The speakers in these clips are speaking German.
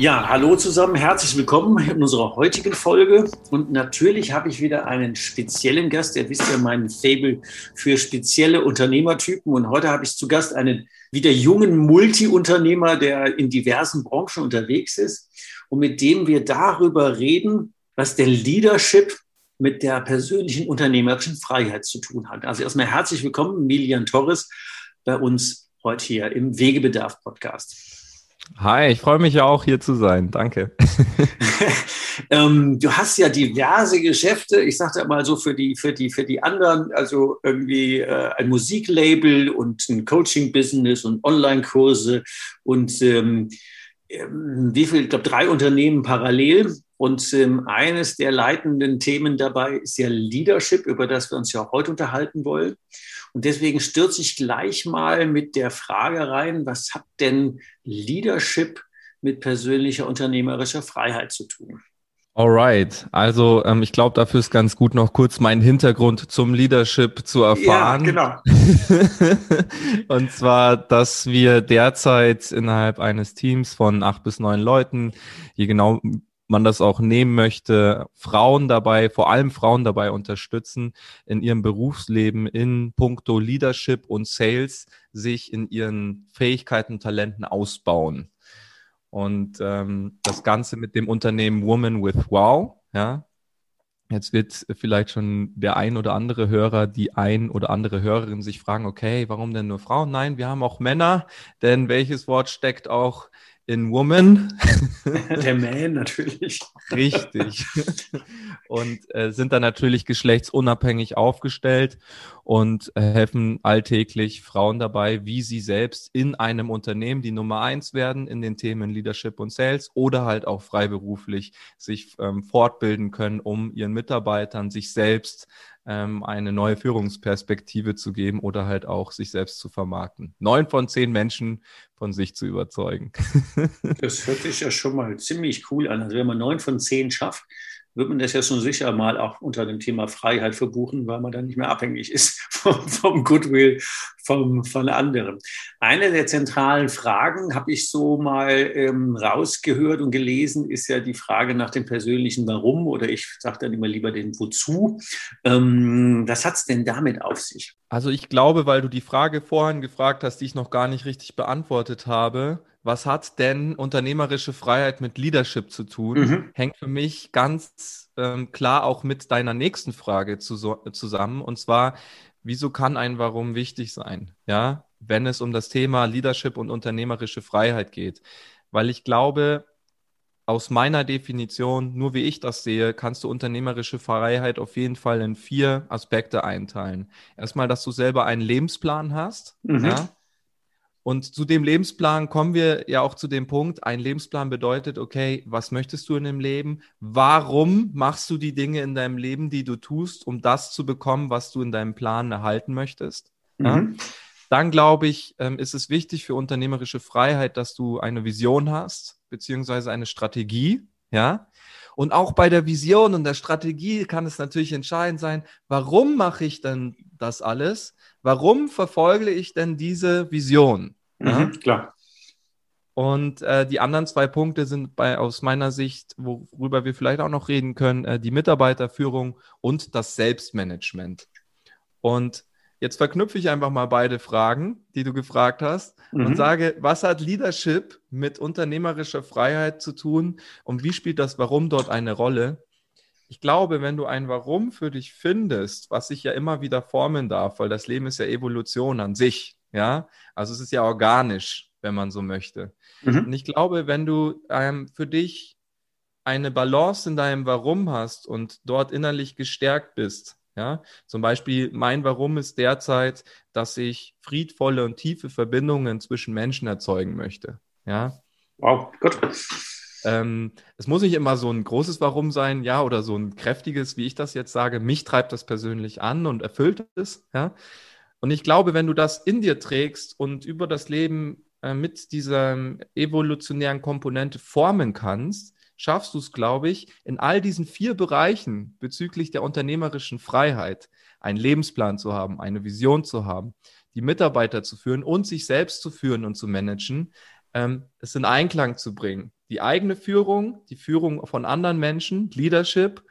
Ja, hallo zusammen, herzlich willkommen in unserer heutigen Folge. Und natürlich habe ich wieder einen speziellen Gast. Ihr wisst ja meinen Fable für spezielle Unternehmertypen. Und heute habe ich zu Gast einen wieder jungen Multi-Unternehmer, der in diversen Branchen unterwegs ist und mit dem wir darüber reden, was der Leadership mit der persönlichen unternehmerischen Freiheit zu tun hat. Also erstmal herzlich willkommen, Milian Torres, bei uns heute hier im Wegebedarf-Podcast. Hi, ich freue mich ja auch hier zu sein. Danke. ähm, du hast ja diverse Geschäfte. Ich sagte mal so für die, für die, für die anderen, also irgendwie äh, ein Musiklabel und ein Coaching-Business und Online-Kurse und ähm, ähm wie viel, ich glaube, drei Unternehmen parallel. Und ähm, eines der leitenden Themen dabei ist ja Leadership, über das wir uns ja heute unterhalten wollen. Und deswegen stürze ich gleich mal mit der Frage rein, was hat denn Leadership mit persönlicher unternehmerischer Freiheit zu tun? Alright, also ähm, ich glaube, dafür ist ganz gut noch kurz meinen Hintergrund zum Leadership zu erfahren. Ja, genau. Und zwar, dass wir derzeit innerhalb eines Teams von acht bis neun Leuten, je genau man das auch nehmen möchte, Frauen dabei, vor allem Frauen dabei unterstützen, in ihrem Berufsleben in puncto Leadership und Sales sich in ihren Fähigkeiten und Talenten ausbauen. Und ähm, das Ganze mit dem Unternehmen Woman with Wow, ja. Jetzt wird vielleicht schon der ein oder andere Hörer, die ein oder andere Hörerin sich fragen, okay, warum denn nur Frauen? Nein, wir haben auch Männer, denn welches Wort steckt auch in Woman. Der Man natürlich. Richtig. Und äh, sind dann natürlich geschlechtsunabhängig aufgestellt und äh, helfen alltäglich Frauen dabei, wie sie selbst in einem Unternehmen die Nummer eins werden in den Themen Leadership und Sales oder halt auch freiberuflich sich ähm, fortbilden können, um ihren Mitarbeitern sich selbst ähm, eine neue Führungsperspektive zu geben oder halt auch sich selbst zu vermarkten. Neun von zehn Menschen von sich zu überzeugen. das hört sich ja schon mal ziemlich cool an. Also wenn man neun von zehn schafft, wird man das ja schon sicher mal auch unter dem Thema Freiheit verbuchen, weil man dann nicht mehr abhängig ist vom, vom Goodwill vom, von anderen. Eine der zentralen Fragen habe ich so mal ähm, rausgehört und gelesen, ist ja die Frage nach dem persönlichen Warum oder ich sage dann immer lieber den Wozu. Ähm, was hat es denn damit auf sich? Also ich glaube, weil du die Frage vorhin gefragt hast, die ich noch gar nicht richtig beantwortet habe, was hat denn unternehmerische Freiheit mit Leadership zu tun? Mhm. Hängt für mich ganz ähm, klar auch mit deiner nächsten Frage zu, zusammen. Und zwar, wieso kann ein Warum wichtig sein? Ja, wenn es um das Thema Leadership und unternehmerische Freiheit geht. Weil ich glaube, aus meiner Definition, nur wie ich das sehe, kannst du unternehmerische Freiheit auf jeden Fall in vier Aspekte einteilen. Erstmal, dass du selber einen Lebensplan hast. Mhm. Ja? Und zu dem Lebensplan kommen wir ja auch zu dem Punkt, ein Lebensplan bedeutet, okay, was möchtest du in dem Leben? Warum machst du die Dinge in deinem Leben, die du tust, um das zu bekommen, was du in deinem Plan erhalten möchtest? Mhm. Ja? Dann glaube ich, ähm, ist es wichtig für unternehmerische Freiheit, dass du eine Vision hast, beziehungsweise eine Strategie, ja. Und auch bei der Vision und der Strategie kann es natürlich entscheidend sein, warum mache ich denn das alles? warum verfolge ich denn diese Vision? Mhm, Klar. Und äh, die anderen zwei Punkte sind bei, aus meiner Sicht, worüber wir vielleicht auch noch reden können, äh, die Mitarbeiterführung und das Selbstmanagement. Und jetzt verknüpfe ich einfach mal beide Fragen, die du gefragt hast, mhm. und sage, was hat Leadership mit unternehmerischer Freiheit zu tun und wie spielt das Warum dort eine Rolle? ich glaube, wenn du ein Warum für dich findest, was sich ja immer wieder formen darf, weil das Leben ist ja Evolution an sich, ja, also es ist ja organisch, wenn man so möchte. Mhm. Und ich glaube, wenn du ähm, für dich eine Balance in deinem Warum hast und dort innerlich gestärkt bist, ja, zum Beispiel mein Warum ist derzeit, dass ich friedvolle und tiefe Verbindungen zwischen Menschen erzeugen möchte. Ja. Wow, gut. Ähm, es muss nicht immer so ein großes Warum sein, ja, oder so ein kräftiges, wie ich das jetzt sage. Mich treibt das persönlich an und erfüllt es, ja. Und ich glaube, wenn du das in dir trägst und über das Leben äh, mit dieser evolutionären Komponente formen kannst, schaffst du es, glaube ich, in all diesen vier Bereichen bezüglich der unternehmerischen Freiheit, einen Lebensplan zu haben, eine Vision zu haben, die Mitarbeiter zu führen und sich selbst zu führen und zu managen, ähm, es in Einklang zu bringen. Die eigene Führung, die Führung von anderen Menschen, Leadership,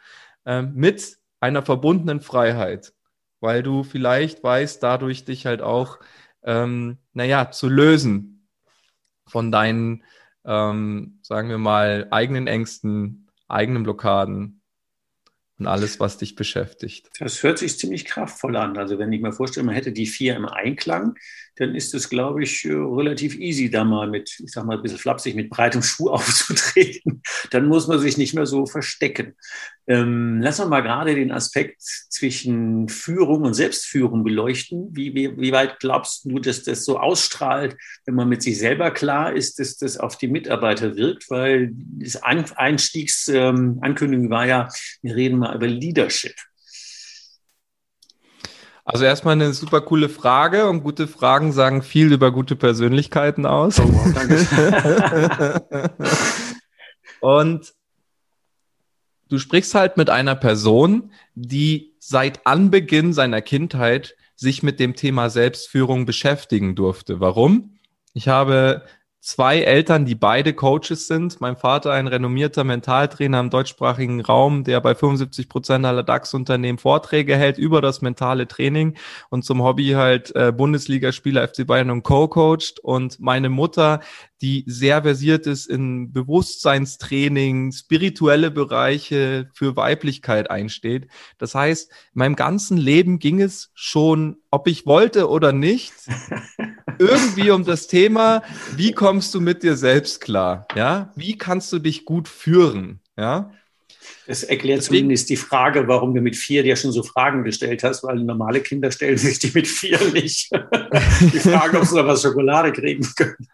ähm, mit einer verbundenen Freiheit, weil du vielleicht weißt, dadurch dich halt auch, ähm, naja, zu lösen von deinen ähm, sagen wir mal, eigenen Ängsten, eigenen Blockaden und alles, was dich beschäftigt. Das hört sich ziemlich kraftvoll an. Also wenn ich mir vorstelle, man hätte die vier im Einklang, dann ist es, glaube ich, äh, relativ easy, da mal mit, ich sag mal, ein bisschen flapsig, mit breitem Schuh aufzutreten. Dann muss man sich nicht mehr so verstecken. Ähm, lass uns mal gerade den Aspekt zwischen Führung und Selbstführung beleuchten. Wie, wie, wie weit glaubst du, dass das so ausstrahlt, wenn man mit sich selber klar ist, dass das auf die Mitarbeiter wirkt? Weil das Einstiegsankündigung ähm, war ja, wir reden mal über Leadership. Also erstmal eine super coole Frage und gute Fragen sagen viel über gute Persönlichkeiten aus. Oh, wow, danke. und du sprichst halt mit einer Person, die seit Anbeginn seiner Kindheit sich mit dem Thema Selbstführung beschäftigen durfte. Warum? Ich habe zwei Eltern, die beide Coaches sind. Mein Vater ein renommierter Mentaltrainer im deutschsprachigen Raum, der bei 75 Prozent aller DAX-Unternehmen Vorträge hält über das mentale Training und zum Hobby halt äh, Bundesligaspieler FC Bayern und Co-coacht. Und meine Mutter, die sehr versiert ist in Bewusstseinstraining, spirituelle Bereiche für Weiblichkeit einsteht. Das heißt, in meinem ganzen Leben ging es schon, ob ich wollte oder nicht, irgendwie um das Thema, wie kommst du mit dir selbst klar? Ja, wie kannst du dich gut führen? Ja. Das erklärt Deswegen, zumindest die Frage, warum du mit vier dir schon so Fragen gestellt hast, weil normale Kinder stellen sich die mit vier nicht. die Frage, ob sie da was Schokolade kriegen können.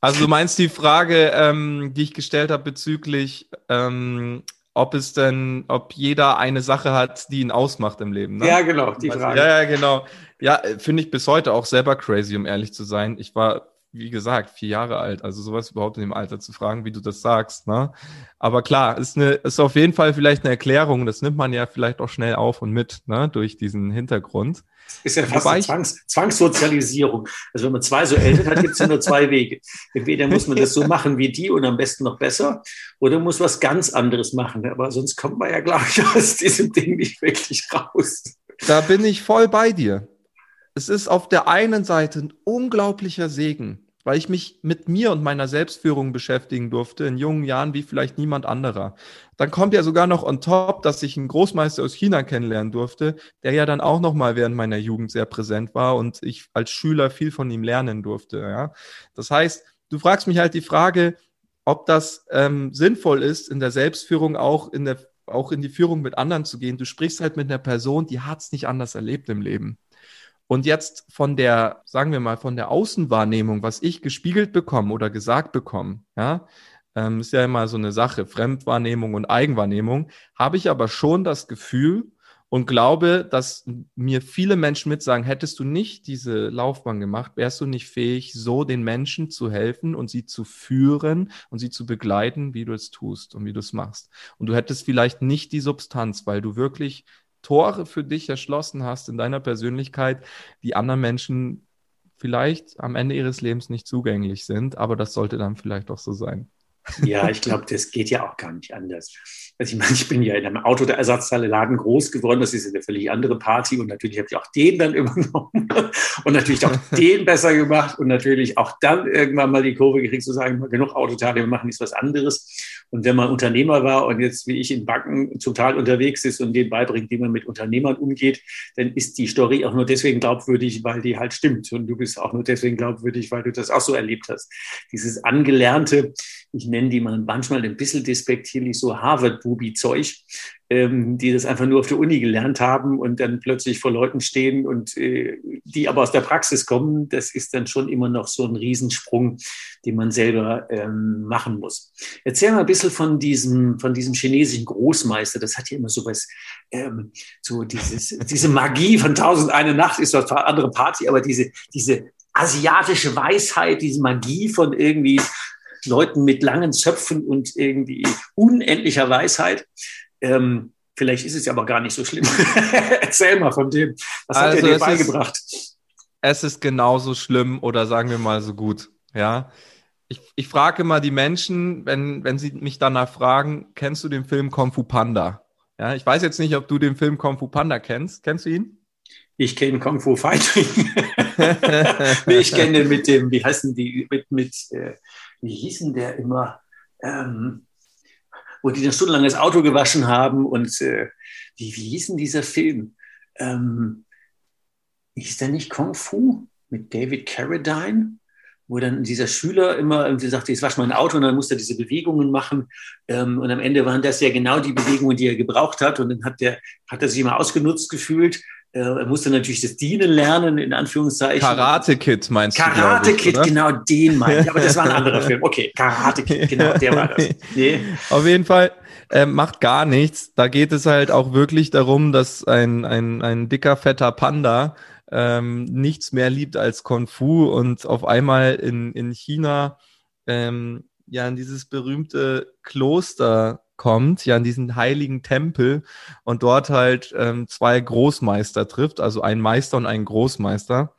Also du meinst die Frage, ähm, die ich gestellt habe bezüglich, ähm, ob es denn, ob jeder eine Sache hat, die ihn ausmacht im Leben. Ne? Ja, genau, die Frage. Ja, ja, genau. Ja, äh, finde ich bis heute auch selber crazy, um ehrlich zu sein. Ich war wie gesagt, vier Jahre alt. Also sowas überhaupt in dem Alter zu fragen, wie du das sagst. Ne? Aber klar, ist, eine, ist auf jeden Fall vielleicht eine Erklärung. Das nimmt man ja vielleicht auch schnell auf und mit ne? durch diesen Hintergrund. Ist ja fast eine Zwangs Zwangssozialisierung. Also wenn man zwei so Eltern hat, gibt es ja nur zwei Wege. Entweder muss man das so machen wie die und am besten noch besser, oder muss was ganz anderes machen. Aber sonst kommt man ja, glaube ich, aus diesem Ding nicht wirklich raus. Da bin ich voll bei dir. Es ist auf der einen Seite ein unglaublicher Segen, weil ich mich mit mir und meiner Selbstführung beschäftigen durfte in jungen Jahren wie vielleicht niemand anderer. Dann kommt ja sogar noch on top, dass ich einen Großmeister aus China kennenlernen durfte, der ja dann auch noch mal während meiner Jugend sehr präsent war und ich als Schüler viel von ihm lernen durfte. Ja, das heißt, du fragst mich halt die Frage, ob das ähm, sinnvoll ist, in der Selbstführung auch in der auch in die Führung mit anderen zu gehen. Du sprichst halt mit einer Person, die hat es nicht anders erlebt im Leben. Und jetzt von der, sagen wir mal, von der Außenwahrnehmung, was ich gespiegelt bekomme oder gesagt bekomme, ja, ähm, ist ja immer so eine Sache, Fremdwahrnehmung und Eigenwahrnehmung, habe ich aber schon das Gefühl und glaube, dass mir viele Menschen mitsagen, hättest du nicht diese Laufbahn gemacht, wärst du nicht fähig, so den Menschen zu helfen und sie zu führen und sie zu begleiten, wie du es tust und wie du es machst. Und du hättest vielleicht nicht die Substanz, weil du wirklich Tore für dich erschlossen hast in deiner Persönlichkeit, die anderen Menschen vielleicht am Ende ihres Lebens nicht zugänglich sind, aber das sollte dann vielleicht auch so sein. Ja, ich glaube, das geht ja auch gar nicht anders. Also ich meine, ich bin ja in einem Autoersatzteilladen groß geworden, das ist eine völlig andere Party und natürlich habe ich auch den dann übernommen und natürlich auch den besser gemacht und natürlich auch dann irgendwann mal die Kurve gekriegt zu sagen, genug Autoteile, wir machen jetzt was anderes. Und wenn man Unternehmer war und jetzt wie ich in Banken total unterwegs ist und denen beibringt, wie man mit Unternehmern umgeht, dann ist die Story auch nur deswegen glaubwürdig, weil die halt stimmt. Und du bist auch nur deswegen glaubwürdig, weil du das auch so erlebt hast. Dieses angelernte, ich nenne die mal manchmal ein bisschen despektierlich so Harvard-Bubi-Zeug, ähm, die das einfach nur auf der Uni gelernt haben und dann plötzlich vor Leuten stehen und äh, die aber aus der Praxis kommen, das ist dann schon immer noch so ein Riesensprung, den man selber ähm, machen muss. Erzähl mal ein bisschen von diesem, von diesem chinesischen Großmeister. Das hat ja immer so was, ähm, so dieses, diese Magie von Tausend eine Nacht ist was eine andere Party, aber diese, diese asiatische Weisheit, diese Magie von irgendwie Leuten mit langen Zöpfen und irgendwie unendlicher Weisheit. Ähm, vielleicht ist es ja aber gar nicht so schlimm. Erzähl mal von dem. Was also hat er dir beigebracht? Ist, es ist genauso schlimm oder sagen wir mal so gut. Ja. Ich, ich frage mal die Menschen, wenn, wenn sie mich danach fragen, kennst du den Film Kung Fu Panda? Ja, ich weiß jetzt nicht, ob du den Film Kung Fu Panda kennst. Kennst du ihn? Ich kenne Kung Fu Fighting. nee, ich kenne mit dem, wie heißen die, mit, mit äh, wie hießen der immer? Ähm, wo die dann stundenlang das Auto gewaschen haben und äh, wie, wie hieß denn dieser Film? Ähm, hieß der nicht Kung Fu mit David Carradine? Wo dann dieser Schüler immer irgendwie sagte, jetzt wasch mein Auto und dann musste er diese Bewegungen machen. Ähm, und am Ende waren das ja genau die Bewegungen, die er gebraucht hat. Und dann hat, der, hat er sich immer ausgenutzt gefühlt er musste natürlich das Dienen lernen, in Anführungszeichen. Karate Kid meinst Karate du? Karate Kid, genau den meine ich. Aber das war ein anderer Film. Okay, Karate Kid, genau, der war das. Nee. Auf jeden Fall äh, macht gar nichts. Da geht es halt auch wirklich darum, dass ein, ein, ein dicker, fetter Panda ähm, nichts mehr liebt als Kung Fu und auf einmal in, in China ähm, ja in dieses berühmte Kloster kommt, ja in diesen heiligen Tempel und dort halt ähm, zwei Großmeister trifft, also ein Meister und ein Großmeister.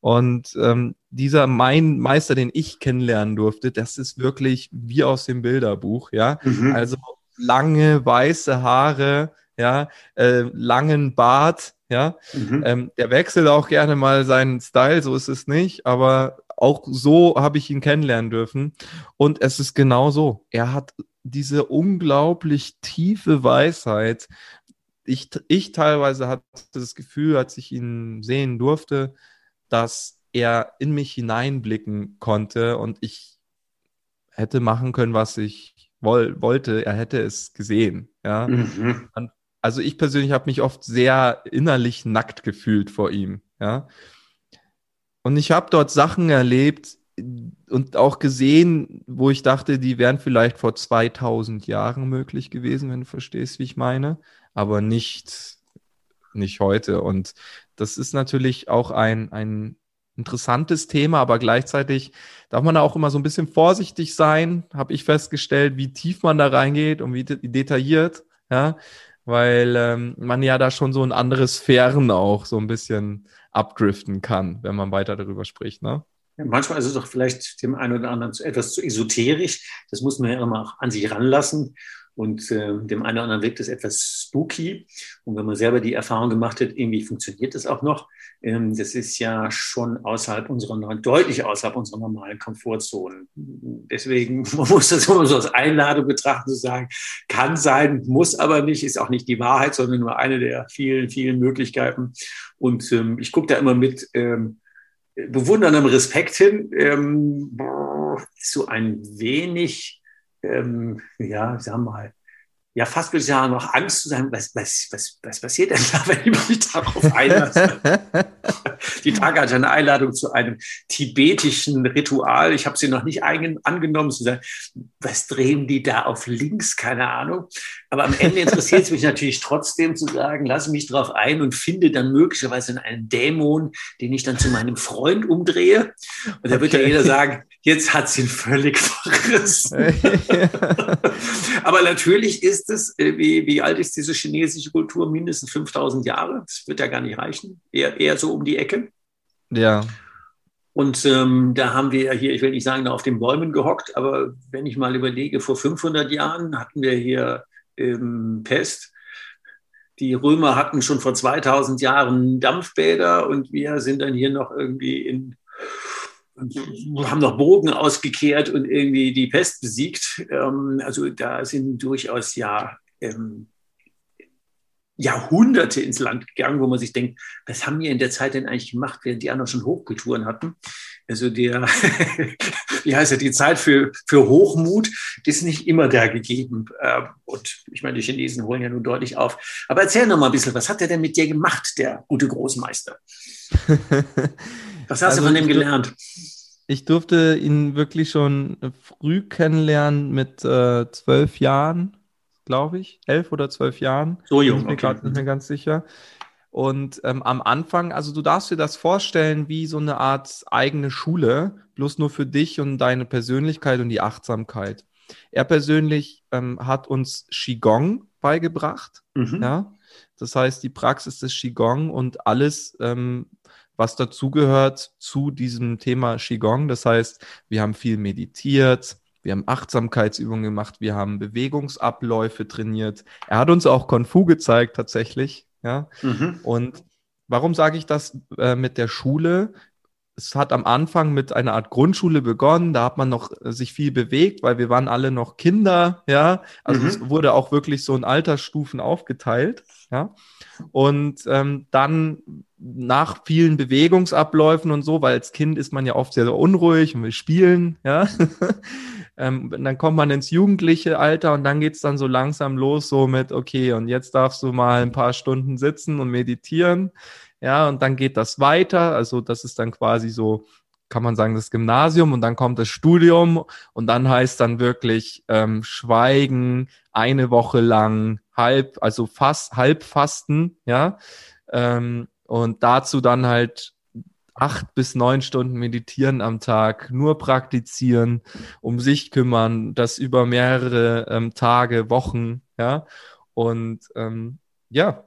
Und ähm, dieser mein Meister, den ich kennenlernen durfte, das ist wirklich wie aus dem Bilderbuch, ja. Mhm. Also lange weiße Haare, ja, äh, langen Bart, ja. Mhm. Ähm, der wechselt auch gerne mal seinen Style, so ist es nicht, aber auch so habe ich ihn kennenlernen dürfen. Und es ist genau so. Er hat diese unglaublich tiefe Weisheit. Ich, ich teilweise hatte das Gefühl, als ich ihn sehen durfte, dass er in mich hineinblicken konnte und ich hätte machen können, was ich woll wollte. Er hätte es gesehen. Ja? Mhm. Also ich persönlich habe mich oft sehr innerlich nackt gefühlt vor ihm. Ja? Und ich habe dort Sachen erlebt, und auch gesehen, wo ich dachte, die wären vielleicht vor 2000 Jahren möglich gewesen, wenn du verstehst, wie ich meine, aber nicht, nicht heute. Und das ist natürlich auch ein, ein interessantes Thema, aber gleichzeitig darf man da auch immer so ein bisschen vorsichtig sein, habe ich festgestellt, wie tief man da reingeht und wie detailliert, ja, weil ähm, man ja da schon so in andere Sphären auch so ein bisschen abdriften kann, wenn man weiter darüber spricht, ne? Manchmal ist es doch vielleicht dem einen oder anderen etwas zu esoterisch. Das muss man ja immer auch an sich ranlassen. Und äh, dem einen oder anderen wirkt es etwas spooky. Und wenn man selber die Erfahrung gemacht hat, irgendwie funktioniert das auch noch. Ähm, das ist ja schon außerhalb unserer, deutlich außerhalb unserer normalen Komfortzone. Deswegen man muss das immer so als Einladung betrachten, zu sagen, kann sein, muss aber nicht, ist auch nicht die Wahrheit, sondern nur eine der vielen, vielen Möglichkeiten. Und ähm, ich gucke da immer mit, ähm, bewunderndem Respekt hin, ähm, so ein wenig, ähm, ja, wir mal, ja fast würde ich sagen, noch Angst zu sein, was, was, was, was passiert denn da, wenn ich mich darauf einlasse? die Tage hatte eine Einladung zu einem tibetischen Ritual. Ich habe sie noch nicht angenommen, zu sagen, was drehen die da auf links? Keine Ahnung. Aber am Ende interessiert es mich natürlich trotzdem zu sagen, lasse mich darauf ein und finde dann möglicherweise einen Dämon, den ich dann zu meinem Freund umdrehe. Und da wird ja jeder sagen, jetzt hat sie ihn völlig verrissen. Aber natürlich ist es, äh, wie, wie alt ist diese chinesische Kultur? Mindestens 5000 Jahre. Das wird ja gar nicht reichen. Eher, eher so um die Ecke. Ja. Und ähm, da haben wir ja hier, ich will nicht sagen, auf den Bäumen gehockt, aber wenn ich mal überlege, vor 500 Jahren hatten wir hier ähm, Pest. Die Römer hatten schon vor 2000 Jahren Dampfbäder und wir sind dann hier noch irgendwie in haben noch Bogen ausgekehrt und irgendwie die Pest besiegt. Ähm, also da sind durchaus ja ähm, Jahrhunderte ins Land gegangen, wo man sich denkt, was haben wir in der Zeit denn eigentlich gemacht, während die anderen schon Hochkulturen hatten? Also der, wie heißt er, die Zeit für, für Hochmut ist nicht immer da gegeben. Ähm, und ich meine, die Chinesen holen ja nun deutlich auf. Aber erzähl noch mal ein bisschen, was hat er denn mit dir gemacht, der gute Großmeister? Was hast also du von dem gelernt? Ich durfte ihn wirklich schon früh kennenlernen mit äh, zwölf Jahren glaube ich, elf oder zwölf Jahren. So jung. Bin ich mir gerade nicht mehr ganz sicher. Und ähm, am Anfang, also du darfst dir das vorstellen wie so eine Art eigene Schule, bloß nur für dich und deine Persönlichkeit und die Achtsamkeit. Er persönlich ähm, hat uns Qigong beigebracht. Mhm. Ja? Das heißt, die Praxis des Qigong und alles, ähm, was dazugehört zu diesem Thema Qigong. Das heißt, wir haben viel meditiert, wir haben Achtsamkeitsübungen gemacht, wir haben Bewegungsabläufe trainiert. Er hat uns auch Kung Fu gezeigt tatsächlich. Ja? Mhm. Und warum sage ich das äh, mit der Schule? Es hat am Anfang mit einer Art Grundschule begonnen, da hat man noch äh, sich viel bewegt, weil wir waren alle noch Kinder, ja. Also mhm. es wurde auch wirklich so in Altersstufen aufgeteilt, ja. Und ähm, dann nach vielen Bewegungsabläufen und so, weil als Kind ist man ja oft sehr, sehr unruhig und will spielen, ja. ähm, dann kommt man ins jugendliche Alter und dann geht's dann so langsam los, so mit, okay, und jetzt darfst du mal ein paar Stunden sitzen und meditieren. Ja, und dann geht das weiter. Also das ist dann quasi so, kann man sagen, das Gymnasium und dann kommt das Studium und dann heißt dann wirklich ähm, Schweigen eine Woche lang, halb, also fast halb Fasten, ja. Ähm, und dazu dann halt acht bis neun Stunden meditieren am Tag, nur praktizieren, um sich kümmern, das über mehrere ähm, Tage, Wochen, ja. Und ähm, ja,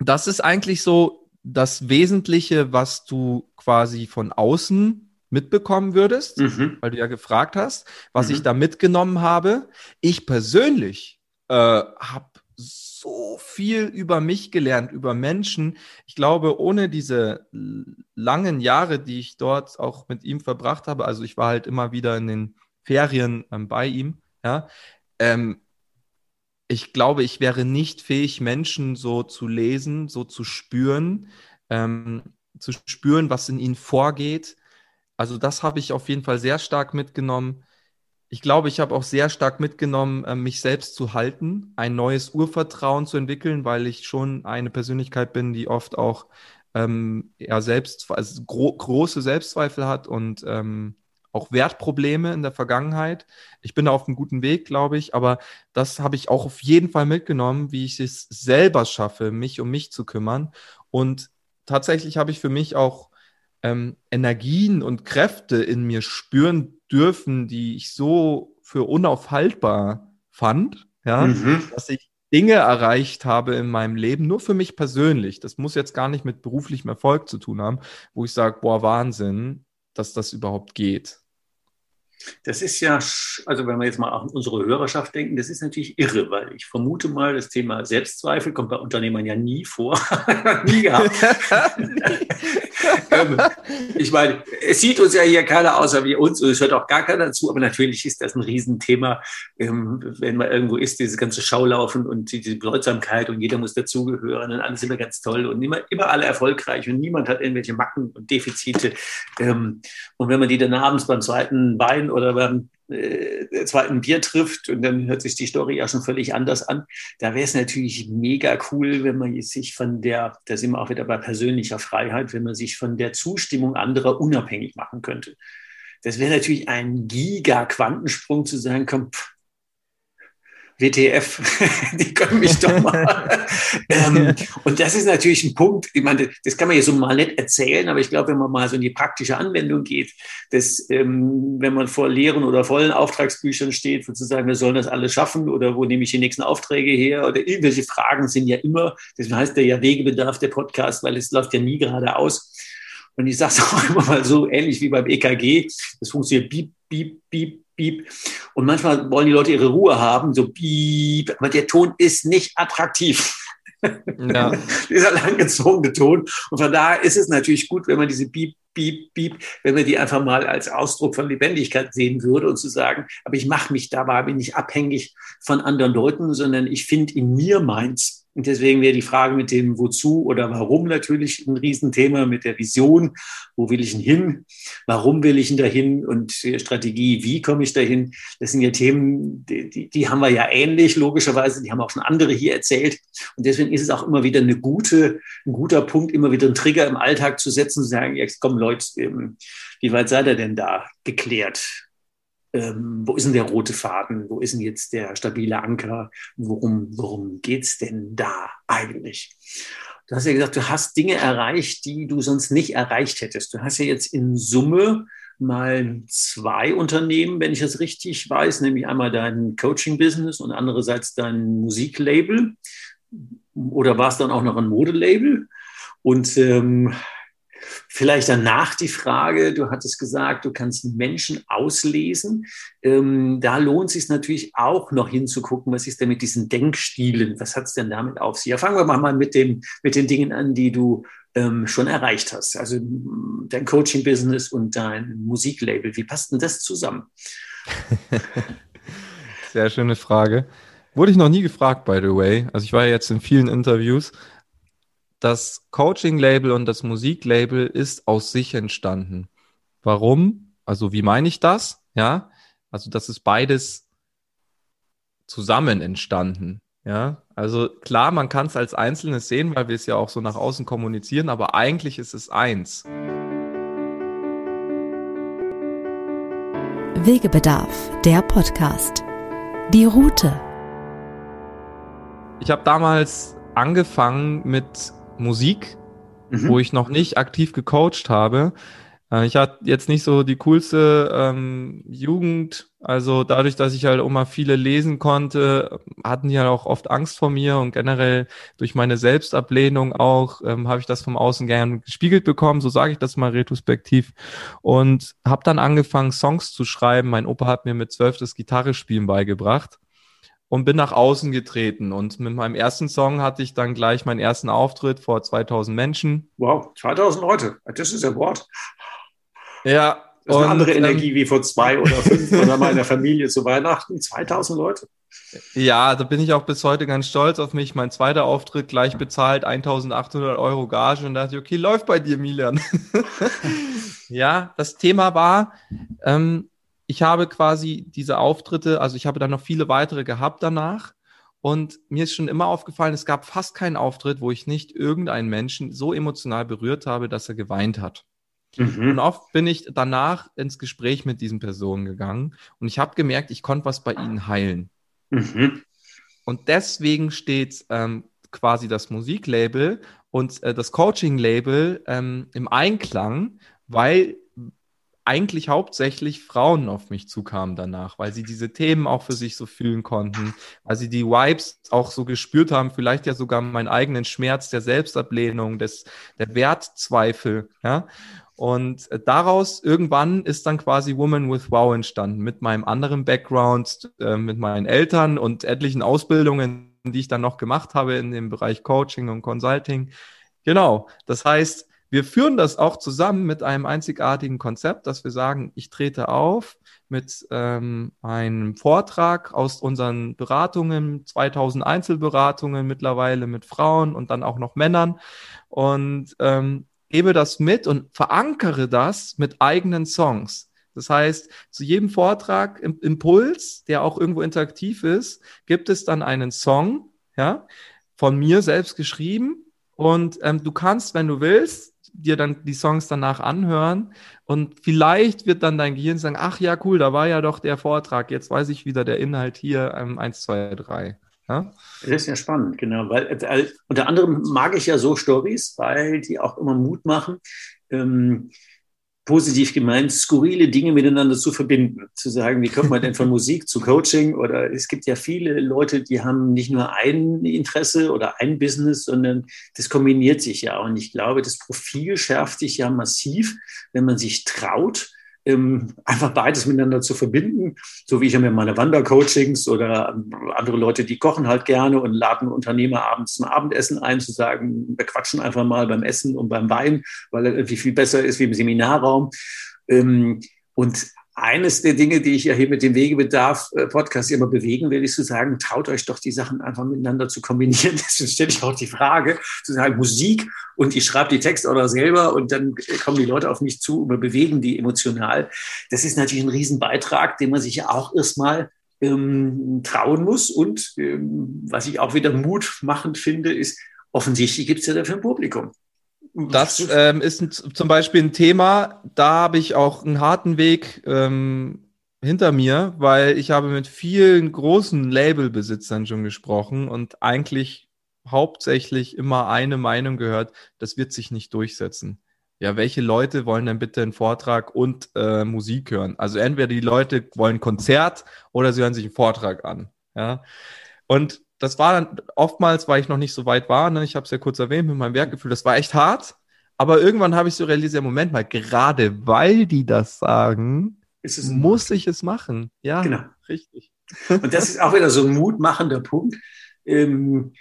das ist eigentlich so das Wesentliche, was du quasi von außen mitbekommen würdest, mhm. weil du ja gefragt hast, was mhm. ich da mitgenommen habe. Ich persönlich äh, habe so viel über mich gelernt, über Menschen. Ich glaube, ohne diese langen Jahre, die ich dort auch mit ihm verbracht habe, also ich war halt immer wieder in den Ferien ähm, bei ihm, ja, ähm, ich glaube, ich wäre nicht fähig, Menschen so zu lesen, so zu spüren, ähm, zu spüren, was in ihnen vorgeht. Also das habe ich auf jeden Fall sehr stark mitgenommen ich glaube, ich habe auch sehr stark mitgenommen, äh, mich selbst zu halten, ein neues Urvertrauen zu entwickeln, weil ich schon eine Persönlichkeit bin, die oft auch ähm, ja, selbst, also gro große Selbstzweifel hat und ähm, auch Wertprobleme in der Vergangenheit. Ich bin da auf einem guten Weg, glaube ich, aber das habe ich auch auf jeden Fall mitgenommen, wie ich es selber schaffe, mich um mich zu kümmern. Und tatsächlich habe ich für mich auch ähm, Energien und Kräfte in mir spüren dürfen, die ich so für unaufhaltbar fand, ja, mhm. dass ich Dinge erreicht habe in meinem Leben, nur für mich persönlich. Das muss jetzt gar nicht mit beruflichem Erfolg zu tun haben, wo ich sage, boah, Wahnsinn, dass das überhaupt geht. Das ist ja, also wenn wir jetzt mal an unsere Hörerschaft denken, das ist natürlich irre, weil ich vermute mal, das Thema Selbstzweifel kommt bei Unternehmern ja nie vor. nie gehabt. Ähm, ich meine, es sieht uns ja hier keiner außer wie uns und es hört auch gar keiner zu, aber natürlich ist das ein Riesenthema, ähm, wenn man irgendwo ist, dieses ganze Schaulaufen und diese Bedeutsamkeit und jeder muss dazugehören und alles immer ganz toll und immer, immer alle erfolgreich und niemand hat irgendwelche Macken und Defizite. Ähm, und wenn man die dann abends beim zweiten Wein oder beim äh, zweiten Bier trifft und dann hört sich die Story ja schon völlig anders an. Da wäre es natürlich mega cool, wenn man sich von der, da sind wir auch wieder bei persönlicher Freiheit, wenn man sich von der Zustimmung anderer unabhängig machen könnte. Das wäre natürlich ein Giga-Quantensprung zu sagen, komm, pff, WTF, die können mich doch mal. ähm, und das ist natürlich ein Punkt, ich meine, das kann man jetzt so mal nicht erzählen, aber ich glaube, wenn man mal so in die praktische Anwendung geht, dass, ähm, wenn man vor leeren oder vollen Auftragsbüchern steht, sozusagen, wir sollen das alles schaffen oder wo nehme ich die nächsten Aufträge her oder irgendwelche Fragen sind ja immer, das heißt der ja Wegebedarf der Podcast, weil es läuft ja nie geradeaus. Und ich sage es auch immer mal so ähnlich wie beim EKG. Das funktioniert piep, piep, piep, piep. Und manchmal wollen die Leute ihre Ruhe haben, so piep. Aber der Ton ist nicht attraktiv. Ja. Dieser langgezogene Ton. Und von daher ist es natürlich gut, wenn man diese Piep, Piep, Piep, wenn man die einfach mal als Ausdruck von Lebendigkeit sehen würde und zu sagen, aber ich mache mich dabei, bin nicht abhängig von anderen Leuten, sondern ich finde in mir meins. Und deswegen wäre die Frage mit dem Wozu oder Warum natürlich ein Riesenthema, mit der Vision. Wo will ich denn hin? Warum will ich denn dahin? Und Strategie, wie komme ich dahin? Das sind ja Themen, die, die, die haben wir ja ähnlich, logischerweise. Die haben auch schon andere hier erzählt. Und deswegen ist es auch immer wieder eine gute, ein guter Punkt, immer wieder einen Trigger im Alltag zu setzen, zu sagen, jetzt kommen Leute, ähm, wie weit seid ihr denn da geklärt? Ähm, wo ist denn der rote Faden, wo ist denn jetzt der stabile Anker, worum, worum es denn da eigentlich? Du hast ja gesagt, du hast Dinge erreicht, die du sonst nicht erreicht hättest. Du hast ja jetzt in Summe mal zwei Unternehmen, wenn ich das richtig weiß, nämlich einmal dein Coaching-Business und andererseits dein Musiklabel. Oder war es dann auch noch ein Modelabel? Und ähm, Vielleicht danach die Frage, du hattest gesagt, du kannst Menschen auslesen. Ähm, da lohnt es sich natürlich auch noch hinzugucken, was ist denn mit diesen Denkstilen? Was hat es denn damit auf sich? Ja, fangen wir mal mit, dem, mit den Dingen an, die du ähm, schon erreicht hast. Also dein Coaching-Business und dein Musiklabel. Wie passt denn das zusammen? Sehr schöne Frage. Wurde ich noch nie gefragt, by the way. Also ich war ja jetzt in vielen Interviews das Coaching-Label und das Musiklabel ist aus sich entstanden. Warum? Also wie meine ich das? Ja, also das ist beides zusammen entstanden. Ja, also klar, man kann es als Einzelnes sehen, weil wir es ja auch so nach außen kommunizieren, aber eigentlich ist es eins. Wegebedarf, der Podcast. Die Route. Ich habe damals angefangen mit Musik, mhm. wo ich noch nicht aktiv gecoacht habe. Äh, ich hatte jetzt nicht so die coolste ähm, Jugend. Also dadurch, dass ich halt immer viele lesen konnte, hatten die halt auch oft Angst vor mir und generell durch meine Selbstablehnung auch ähm, habe ich das vom Außen gern gespiegelt bekommen, so sage ich das mal retrospektiv. Und habe dann angefangen, Songs zu schreiben. Mein Opa hat mir mit zwölf das Gitarrespielen beigebracht und bin nach außen getreten. Und mit meinem ersten Song hatte ich dann gleich meinen ersten Auftritt vor 2000 Menschen. Wow, 2000 Leute, das ist ja Wort. Ja. Das ist eine andere ähm, Energie wie vor zwei oder fünf oder meiner Familie zu Weihnachten. 2000 Leute. Ja, da bin ich auch bis heute ganz stolz auf mich. Mein zweiter Auftritt gleich bezahlt, 1800 Euro Gage und dachte ich, okay, läuft bei dir, Milan. ja, das Thema war, ähm, ich habe quasi diese Auftritte, also ich habe dann noch viele weitere gehabt danach. Und mir ist schon immer aufgefallen, es gab fast keinen Auftritt, wo ich nicht irgendeinen Menschen so emotional berührt habe, dass er geweint hat. Mhm. Und oft bin ich danach ins Gespräch mit diesen Personen gegangen und ich habe gemerkt, ich konnte was bei ihnen heilen. Mhm. Und deswegen steht ähm, quasi das Musiklabel und äh, das Coaching-Label ähm, im Einklang, weil eigentlich hauptsächlich Frauen auf mich zukamen danach, weil sie diese Themen auch für sich so fühlen konnten, weil sie die Vibes auch so gespürt haben, vielleicht ja sogar meinen eigenen Schmerz der Selbstablehnung, des, der Wertzweifel, ja. Und äh, daraus irgendwann ist dann quasi Woman with Wow entstanden, mit meinem anderen Background, äh, mit meinen Eltern und etlichen Ausbildungen, die ich dann noch gemacht habe in dem Bereich Coaching und Consulting. Genau. Das heißt, wir führen das auch zusammen mit einem einzigartigen Konzept, dass wir sagen, ich trete auf mit ähm, einem Vortrag aus unseren Beratungen, 2000 Einzelberatungen mittlerweile mit Frauen und dann auch noch Männern und ähm, gebe das mit und verankere das mit eigenen Songs. Das heißt, zu jedem Vortrag im Impuls, der auch irgendwo interaktiv ist, gibt es dann einen Song, ja, von mir selbst geschrieben. Und ähm, du kannst, wenn du willst, dir dann die Songs danach anhören und vielleicht wird dann dein Gehirn sagen, ach ja, cool, da war ja doch der Vortrag, jetzt weiß ich wieder der Inhalt hier, ähm, 1, 2, 3. Ja? Das ist ja spannend, genau, weil äh, unter anderem mag ich ja so Stories, weil die auch immer Mut machen. Ähm, positiv gemeint, skurrile Dinge miteinander zu verbinden. Zu sagen, wie kommt man denn von Musik zu Coaching? Oder es gibt ja viele Leute, die haben nicht nur ein Interesse oder ein Business, sondern das kombiniert sich ja. Und ich glaube, das Profil schärft sich ja massiv, wenn man sich traut, ähm, einfach beides miteinander zu verbinden. So wie ich habe mir meine Wandercoachings oder andere Leute, die kochen halt gerne und laden Unternehmer abends zum Abendessen ein, zu sagen, wir quatschen einfach mal beim Essen und beim Wein, weil er irgendwie viel besser ist wie im Seminarraum. Ähm, und eines der Dinge, die ich ja hier mit dem Wegebedarf-Podcast immer bewegen will, ist zu sagen, traut euch doch die Sachen einfach miteinander zu kombinieren. Deswegen stelle ich auch die Frage, zu sagen, Musik und ich schreibe die Texte oder selber und dann kommen die Leute auf mich zu und bewegen die emotional. Das ist natürlich ein Riesenbeitrag, den man sich ja auch erstmal ähm, trauen muss. Und ähm, was ich auch wieder mutmachend finde, ist, offensichtlich gibt es ja dafür ein Publikum. Das ähm, ist ein, zum Beispiel ein Thema, da habe ich auch einen harten Weg ähm, hinter mir, weil ich habe mit vielen großen Labelbesitzern schon gesprochen und eigentlich hauptsächlich immer eine Meinung gehört, das wird sich nicht durchsetzen. Ja, welche Leute wollen denn bitte einen Vortrag und äh, Musik hören? Also entweder die Leute wollen Konzert oder sie hören sich einen Vortrag an. Ja. Und das war dann oftmals, weil ich noch nicht so weit war, ne? ich habe es ja kurz erwähnt mit meinem Werkgefühl, das war echt hart. Aber irgendwann habe ich so realisiert, Moment mal, gerade weil die das sagen, muss ich es machen. Ja, genau. richtig. Und das ist auch wieder so ein mutmachender Punkt. Ähm,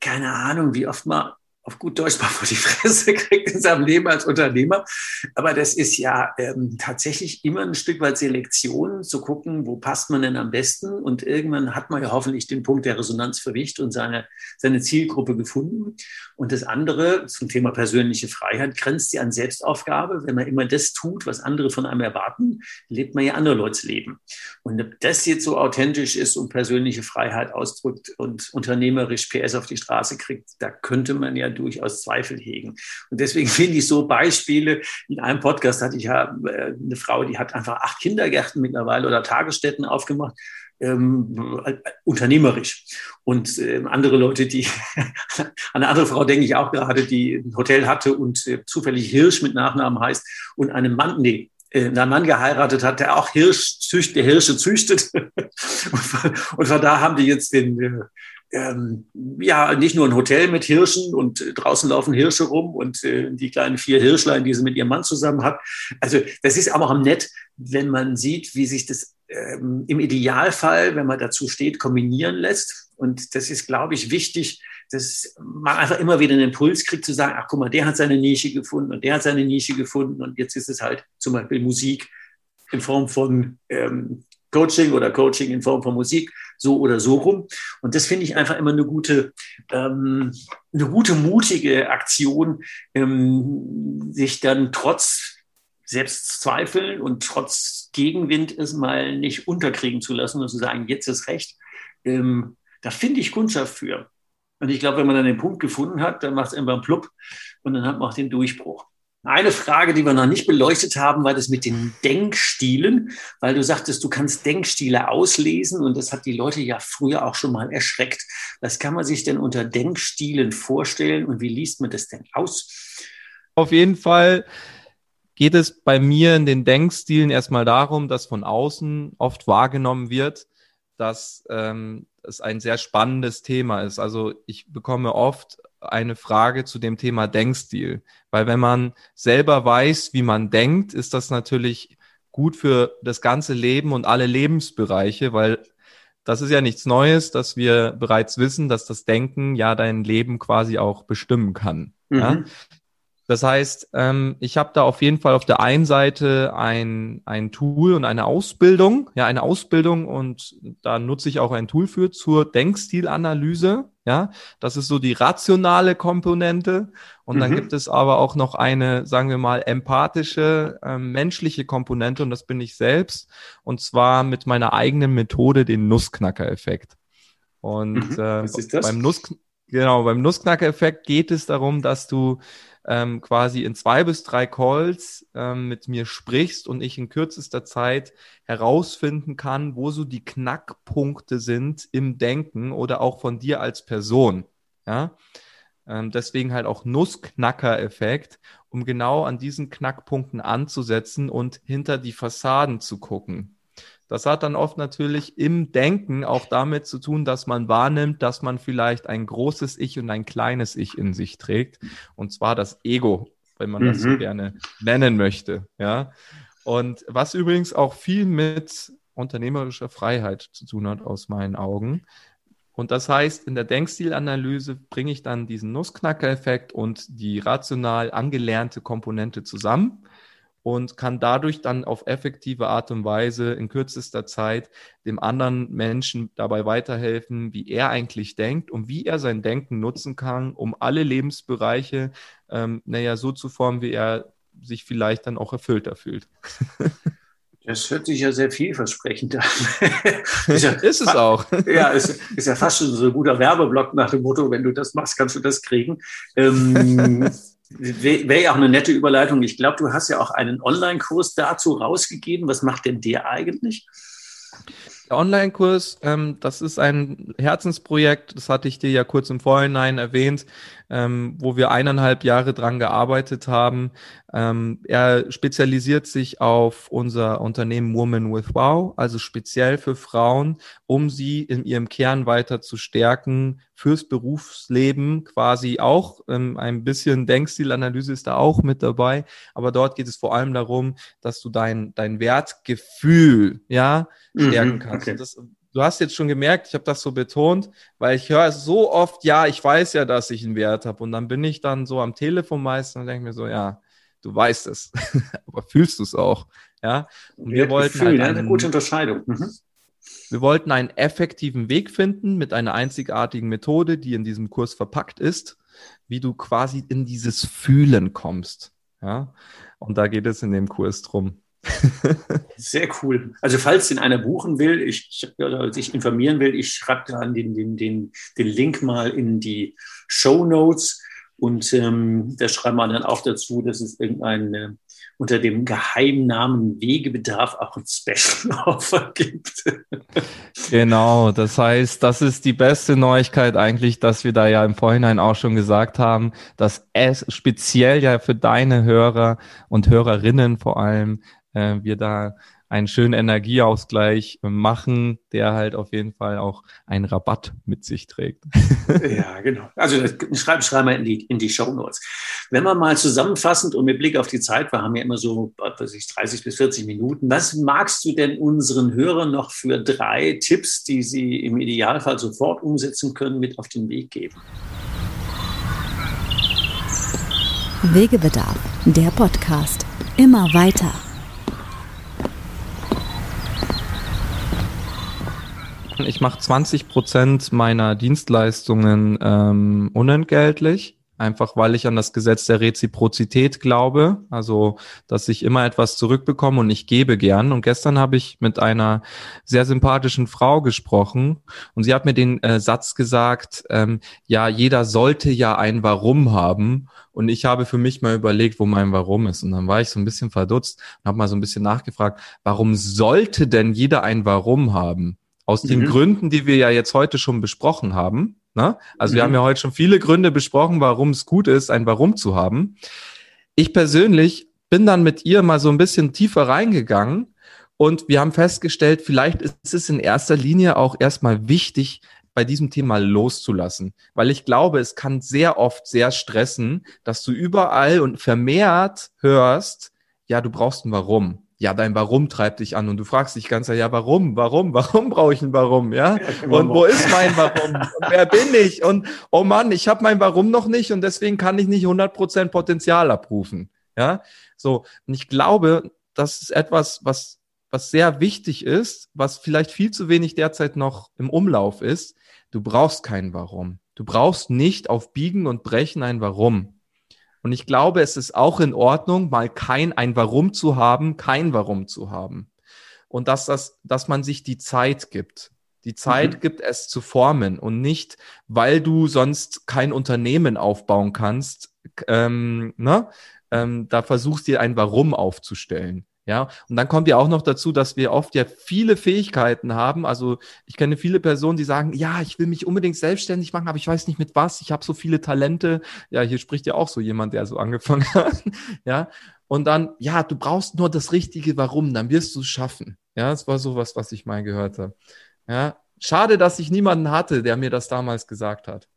keine Ahnung, wie oft man auf gut Deutsch mal vor die Fresse kriegt in seinem Leben als Unternehmer. Aber das ist ja ähm, tatsächlich immer ein Stück weit Selektion, zu gucken, wo passt man denn am besten. Und irgendwann hat man ja hoffentlich den Punkt der Resonanz für Wicht und seine, seine Zielgruppe gefunden. Und das andere zum Thema persönliche Freiheit grenzt ja an Selbstaufgabe. Wenn man immer das tut, was andere von einem erwarten, lebt man ja andere Leute Leben. Und ob das jetzt so authentisch ist und persönliche Freiheit ausdrückt und unternehmerisch PS auf die Straße kriegt, da könnte man ja durchaus Zweifel hegen. Und deswegen finde ich so Beispiele, in einem Podcast hatte ich ja äh, eine Frau, die hat einfach acht Kindergärten mittlerweile oder Tagesstätten aufgemacht. Ähm, äh, unternehmerisch. Und äh, andere Leute, die, an eine andere Frau denke ich auch gerade, die ein Hotel hatte und äh, zufällig Hirsch mit Nachnamen heißt und einen Mann, nee, äh, einen Mann geheiratet hat, der auch Hirsch zücht, Hirsche züchtet. und, von, und von da haben die jetzt den, ähm, ja, nicht nur ein Hotel mit Hirschen und äh, draußen laufen Hirsche rum und äh, die kleinen vier Hirschlein, die sie mit ihrem Mann zusammen hat. Also das ist aber auch nett, wenn man sieht, wie sich das ähm, im Idealfall, wenn man dazu steht, kombinieren lässt. Und das ist, glaube ich, wichtig, dass man einfach immer wieder einen Impuls kriegt zu sagen, ach guck mal, der hat seine Nische gefunden und der hat seine Nische gefunden und jetzt ist es halt zum Beispiel Musik in Form von ähm, Coaching oder Coaching in Form von Musik, so oder so rum. Und das finde ich einfach immer eine gute, ähm, eine gute, mutige Aktion, ähm, sich dann trotz Selbstzweifeln und trotz Gegenwind es mal nicht unterkriegen zu lassen und zu sagen, jetzt ist recht. Ähm, da finde ich Kundschaft für. Und ich glaube, wenn man dann den Punkt gefunden hat, dann macht es irgendwann plupp und dann hat man auch den Durchbruch. Eine Frage, die wir noch nicht beleuchtet haben, war das mit den Denkstilen, weil du sagtest, du kannst Denkstile auslesen und das hat die Leute ja früher auch schon mal erschreckt. Was kann man sich denn unter Denkstilen vorstellen und wie liest man das denn aus? Auf jeden Fall geht es bei mir in den Denkstilen erstmal darum, dass von außen oft wahrgenommen wird, dass ähm, es ein sehr spannendes Thema ist. Also ich bekomme oft eine Frage zu dem Thema Denkstil. Weil wenn man selber weiß, wie man denkt, ist das natürlich gut für das ganze Leben und alle Lebensbereiche, weil das ist ja nichts Neues, dass wir bereits wissen, dass das Denken ja dein Leben quasi auch bestimmen kann. Mhm. Ja? Das heißt, ähm, ich habe da auf jeden Fall auf der einen Seite ein, ein Tool und eine Ausbildung, ja, eine Ausbildung und da nutze ich auch ein Tool für zur Denkstilanalyse. Ja, das ist so die rationale Komponente. Und dann mhm. gibt es aber auch noch eine, sagen wir mal, empathische, äh, menschliche Komponente und das bin ich selbst. Und zwar mit meiner eigenen Methode, den Nussknacker-Effekt. Und mhm. äh, beim Nuss, genau, beim Nussknacker-Effekt geht es darum, dass du ähm, quasi in zwei bis drei Calls ähm, mit mir sprichst und ich in kürzester Zeit herausfinden kann, wo so die Knackpunkte sind im Denken oder auch von dir als Person. Ja. Ähm, deswegen halt auch Nussknacker-Effekt, um genau an diesen Knackpunkten anzusetzen und hinter die Fassaden zu gucken. Das hat dann oft natürlich im Denken auch damit zu tun, dass man wahrnimmt, dass man vielleicht ein großes Ich und ein kleines Ich in sich trägt. Und zwar das Ego, wenn man mhm. das so mhm. gerne nennen möchte. Ja. Und was übrigens auch viel mit unternehmerischer Freiheit zu tun hat, aus meinen Augen. Und das heißt, in der Denkstilanalyse bringe ich dann diesen Nussknacker-Effekt und die rational angelernte Komponente zusammen und kann dadurch dann auf effektive Art und Weise in kürzester Zeit dem anderen Menschen dabei weiterhelfen, wie er eigentlich denkt und wie er sein Denken nutzen kann, um alle Lebensbereiche, ähm, naja, so zu formen, wie er sich vielleicht dann auch erfüllter fühlt. Das hört sich ja sehr vielversprechend an. ist, ja, ist, es auch. Ja, ist, ist, ja fast schon so ein guter Werbeblock nach dem Motto, wenn du das machst, kannst du das kriegen. Ähm, Wäre ja auch eine nette Überleitung. Ich glaube, du hast ja auch einen Online-Kurs dazu rausgegeben. Was macht denn der eigentlich? Der Online-Kurs, ähm, das ist ein Herzensprojekt, das hatte ich dir ja kurz im Vorhinein erwähnt, ähm, wo wir eineinhalb Jahre dran gearbeitet haben. Ähm, er spezialisiert sich auf unser Unternehmen Woman with Wow, also speziell für Frauen, um sie in ihrem Kern weiter zu stärken, fürs Berufsleben quasi auch. Ähm, ein bisschen Denkstilanalyse ist da auch mit dabei, aber dort geht es vor allem darum, dass du dein, dein Wertgefühl, ja, stärken mhm, kannst. Okay. Das, du hast jetzt schon gemerkt, ich habe das so betont, weil ich höre so oft, ja, ich weiß ja, dass ich einen Wert habe. Und dann bin ich dann so am Telefon meistens und denke mir so, ja, du weißt es, aber fühlst du es auch? Ja, und wir wollten Gefühl, halt einen, eine gute Unterscheidung. Mhm. Wir wollten einen effektiven Weg finden mit einer einzigartigen Methode, die in diesem Kurs verpackt ist, wie du quasi in dieses Fühlen kommst. Ja, und da geht es in dem Kurs drum. Sehr cool. Also falls den einer buchen will, ich, oder sich informieren will, ich schreibe dann den, den, den, den Link mal in die Show Notes und ähm, da schreiben wir dann auch dazu, dass es irgendein äh, unter dem Geheimnamen Wegebedarf auch ein Special Offer gibt. genau, das heißt, das ist die beste Neuigkeit eigentlich, dass wir da ja im Vorhinein auch schon gesagt haben, dass es speziell ja für deine Hörer und Hörerinnen vor allem äh, wir da einen schönen Energieausgleich machen, der halt auf jeden Fall auch einen Rabatt mit sich trägt. Ja, genau. Also schreiben schreib mal in die, in die Show Notes. Wenn man mal zusammenfassend und mit Blick auf die Zeit, wir haben ja immer so was ich, 30 bis 40 Minuten, was magst du denn unseren Hörern noch für drei Tipps, die sie im Idealfall sofort umsetzen können, mit auf den Weg geben? Wegebedarf, der Podcast. Immer weiter. Ich mache 20 Prozent meiner Dienstleistungen ähm, unentgeltlich, einfach weil ich an das Gesetz der Reziprozität glaube, also dass ich immer etwas zurückbekomme und ich gebe gern. Und gestern habe ich mit einer sehr sympathischen Frau gesprochen und sie hat mir den äh, Satz gesagt, ähm, ja, jeder sollte ja ein Warum haben. Und ich habe für mich mal überlegt, wo mein Warum ist. Und dann war ich so ein bisschen verdutzt und habe mal so ein bisschen nachgefragt, warum sollte denn jeder ein Warum haben? Aus den mhm. Gründen, die wir ja jetzt heute schon besprochen haben. Ne? Also mhm. wir haben ja heute schon viele Gründe besprochen, warum es gut ist, ein Warum zu haben. Ich persönlich bin dann mit ihr mal so ein bisschen tiefer reingegangen und wir haben festgestellt, vielleicht ist es in erster Linie auch erstmal wichtig, bei diesem Thema loszulassen, weil ich glaube, es kann sehr oft sehr stressen, dass du überall und vermehrt hörst, ja, du brauchst ein Warum ja, dein Warum treibt dich an und du fragst dich ganz, ja, warum, warum, warum brauche ich ein Warum, ja? und wo ist mein Warum? und wer bin ich? Und oh Mann, ich habe mein Warum noch nicht und deswegen kann ich nicht 100% Potenzial abrufen, ja? So, und ich glaube, das ist etwas, was, was sehr wichtig ist, was vielleicht viel zu wenig derzeit noch im Umlauf ist. Du brauchst kein Warum. Du brauchst nicht auf Biegen und Brechen ein Warum. Und ich glaube, es ist auch in Ordnung, mal kein ein Warum zu haben, kein Warum zu haben. Und dass das, dass man sich die Zeit gibt. Die Zeit mhm. gibt es zu formen und nicht, weil du sonst kein Unternehmen aufbauen kannst, ähm, ne? Ähm, da versuchst dir ein Warum aufzustellen. Ja, und dann kommt ja auch noch dazu, dass wir oft ja viele Fähigkeiten haben. Also ich kenne viele Personen, die sagen, ja, ich will mich unbedingt selbstständig machen, aber ich weiß nicht mit was. Ich habe so viele Talente. Ja, hier spricht ja auch so jemand, der so angefangen hat. ja, und dann, ja, du brauchst nur das richtige Warum, dann wirst du es schaffen. Ja, das war sowas, was ich mal gehört habe. Ja, schade, dass ich niemanden hatte, der mir das damals gesagt hat.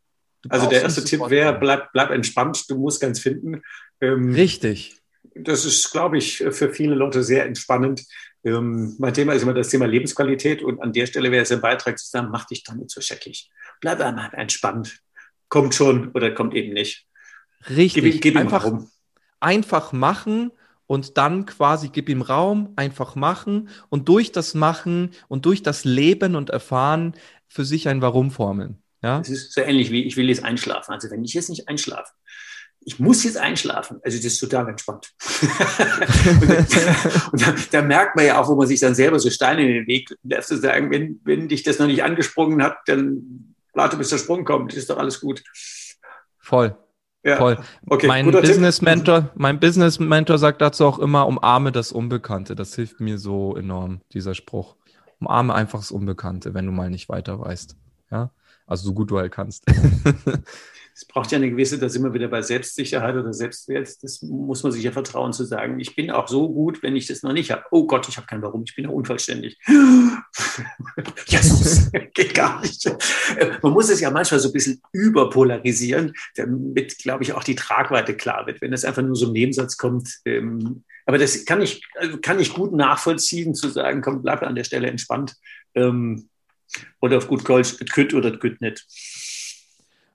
Du also der erste Tipp wäre, bleib, bleib entspannt, du musst ganz finden. Ähm, Richtig das ist, glaube ich, für viele Leute sehr entspannend. Ähm, mein Thema ist immer das Thema Lebensqualität und an der Stelle wäre es ein Beitrag zu sagen, mach dich doch nicht so scheckig. Bleib einmal entspannt. Kommt schon oder kommt eben nicht. Richtig. Gib, gib einfach, einfach machen und dann quasi gib ihm Raum, einfach machen und durch das Machen und durch das Leben und Erfahren für sich ein Warum formeln. Ja? Es ist so ähnlich wie ich will jetzt einschlafen. Also wenn ich jetzt nicht einschlafe, ich muss jetzt einschlafen. Also das ist total entspannt. und da, da, merkt man ja auch, wo man sich dann selber so Steine in den Weg lässt, zu sagen, wenn, wenn dich das noch nicht angesprungen hat, dann warte, bis der Sprung kommt. Das ist doch alles gut. Voll. Ja. Voll. Okay, mein Business Mentor, mein Business Mentor sagt dazu auch immer, umarme das Unbekannte. Das hilft mir so enorm, dieser Spruch. Umarme einfach das Unbekannte, wenn du mal nicht weiter weißt. Ja. Also so gut du halt kannst. es braucht ja eine gewisse, da sind wir wieder bei Selbstsicherheit oder Selbstwert. Das muss man sich ja vertrauen zu sagen. Ich bin auch so gut, wenn ich das noch nicht habe. Oh Gott, ich habe kein Warum, ich bin ja unvollständig. Jesus, geht gar nicht. Man muss es ja manchmal so ein bisschen überpolarisieren, damit, glaube ich, auch die Tragweite klar wird. Wenn das einfach nur so im Nebensatz kommt, ähm, aber das kann ich, kann ich gut nachvollziehen, zu sagen, komm, bleib an der Stelle entspannt. Ähm, oder auf gut Deutsch, kütt oder kütt nicht.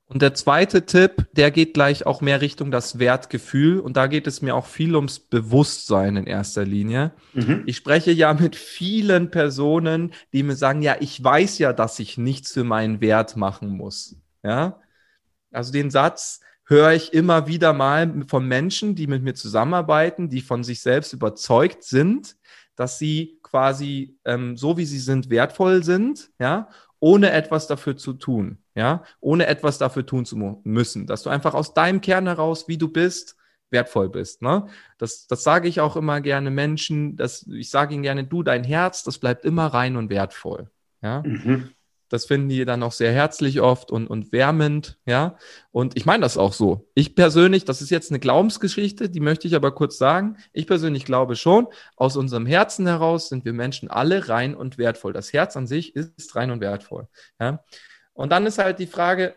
Und der zweite Tipp, der geht gleich auch mehr Richtung das Wertgefühl. Und da geht es mir auch viel ums Bewusstsein in erster Linie. Mhm. Ich spreche ja mit vielen Personen, die mir sagen, ja, ich weiß ja, dass ich nichts für meinen Wert machen muss. Ja. Also den Satz höre ich immer wieder mal von Menschen, die mit mir zusammenarbeiten, die von sich selbst überzeugt sind, dass sie quasi ähm, so wie sie sind wertvoll sind, ja, ohne etwas dafür zu tun, ja, ohne etwas dafür tun zu müssen, dass du einfach aus deinem Kern heraus, wie du bist, wertvoll bist. Ne? Das, das sage ich auch immer gerne Menschen, dass ich sage ihnen gerne, du, dein Herz, das bleibt immer rein und wertvoll. Ja. Mhm. Das finden die dann auch sehr herzlich oft und, und wärmend, ja. Und ich meine das auch so. Ich persönlich, das ist jetzt eine Glaubensgeschichte, die möchte ich aber kurz sagen. Ich persönlich glaube schon, aus unserem Herzen heraus sind wir Menschen alle rein und wertvoll. Das Herz an sich ist rein und wertvoll, ja. Und dann ist halt die Frage,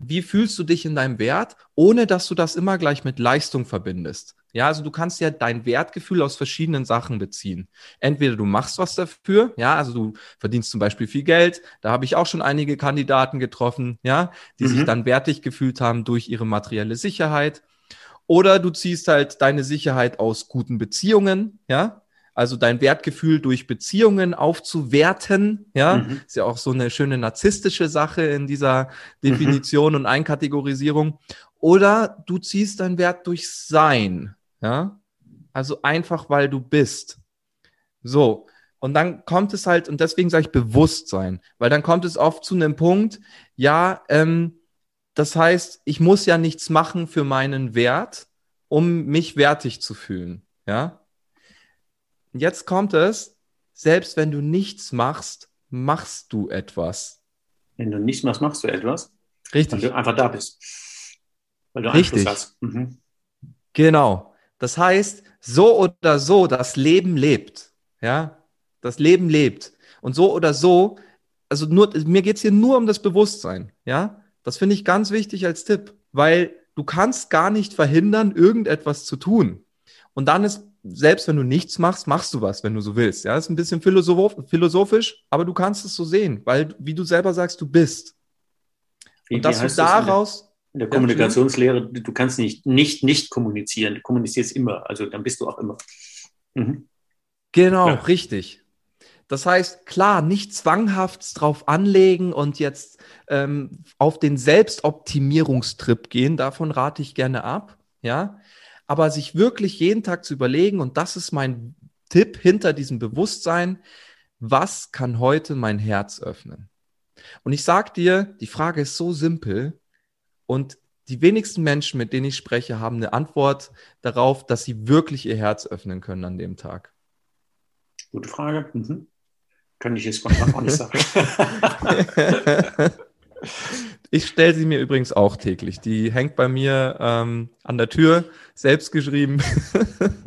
wie fühlst du dich in deinem Wert, ohne dass du das immer gleich mit Leistung verbindest? Ja, also du kannst ja dein Wertgefühl aus verschiedenen Sachen beziehen. Entweder du machst was dafür, ja, also du verdienst zum Beispiel viel Geld. Da habe ich auch schon einige Kandidaten getroffen, ja, die mhm. sich dann wertig gefühlt haben durch ihre materielle Sicherheit. Oder du ziehst halt deine Sicherheit aus guten Beziehungen, ja, also dein Wertgefühl durch Beziehungen aufzuwerten, ja, mhm. ist ja auch so eine schöne narzisstische Sache in dieser. Definition mhm. und Einkategorisierung. Oder du ziehst deinen Wert durch Sein, ja? Also einfach, weil du bist. So. Und dann kommt es halt, und deswegen sage ich Bewusstsein, weil dann kommt es oft zu einem Punkt, ja, ähm, das heißt, ich muss ja nichts machen für meinen Wert, um mich wertig zu fühlen, ja. Und jetzt kommt es, selbst wenn du nichts machst, machst du etwas. Wenn du nichts machst, machst du etwas. Richtig. Weil du einfach da bist. Weil du Richtig. hast. Mhm. Genau. Das heißt, so oder so, das Leben lebt. Ja, das Leben lebt. Und so oder so, also nur, mir geht's hier nur um das Bewusstsein. Ja, das finde ich ganz wichtig als Tipp, weil du kannst gar nicht verhindern, irgendetwas zu tun. Und dann ist, selbst wenn du nichts machst, machst du was, wenn du so willst. Ja, das ist ein bisschen philosophisch, aber du kannst es so sehen, weil, wie du selber sagst, du bist. Wie, Und dass du daraus, in der Kommunikationslehre, du kannst nicht, nicht, nicht kommunizieren. Du kommunizierst immer. Also dann bist du auch immer. Mhm. Genau, ja. richtig. Das heißt, klar, nicht zwanghaft drauf anlegen und jetzt ähm, auf den Selbstoptimierungstrip gehen. Davon rate ich gerne ab. Ja. Aber sich wirklich jeden Tag zu überlegen, und das ist mein Tipp hinter diesem Bewusstsein, was kann heute mein Herz öffnen? Und ich sag dir, die Frage ist so simpel, und die wenigsten Menschen, mit denen ich spreche, haben eine Antwort darauf, dass sie wirklich ihr Herz öffnen können an dem Tag. Gute Frage. Mhm. Kann ich jetzt spontan auch nicht sagen. ich stelle sie mir übrigens auch täglich. Die hängt bei mir ähm, an der Tür, selbst geschrieben.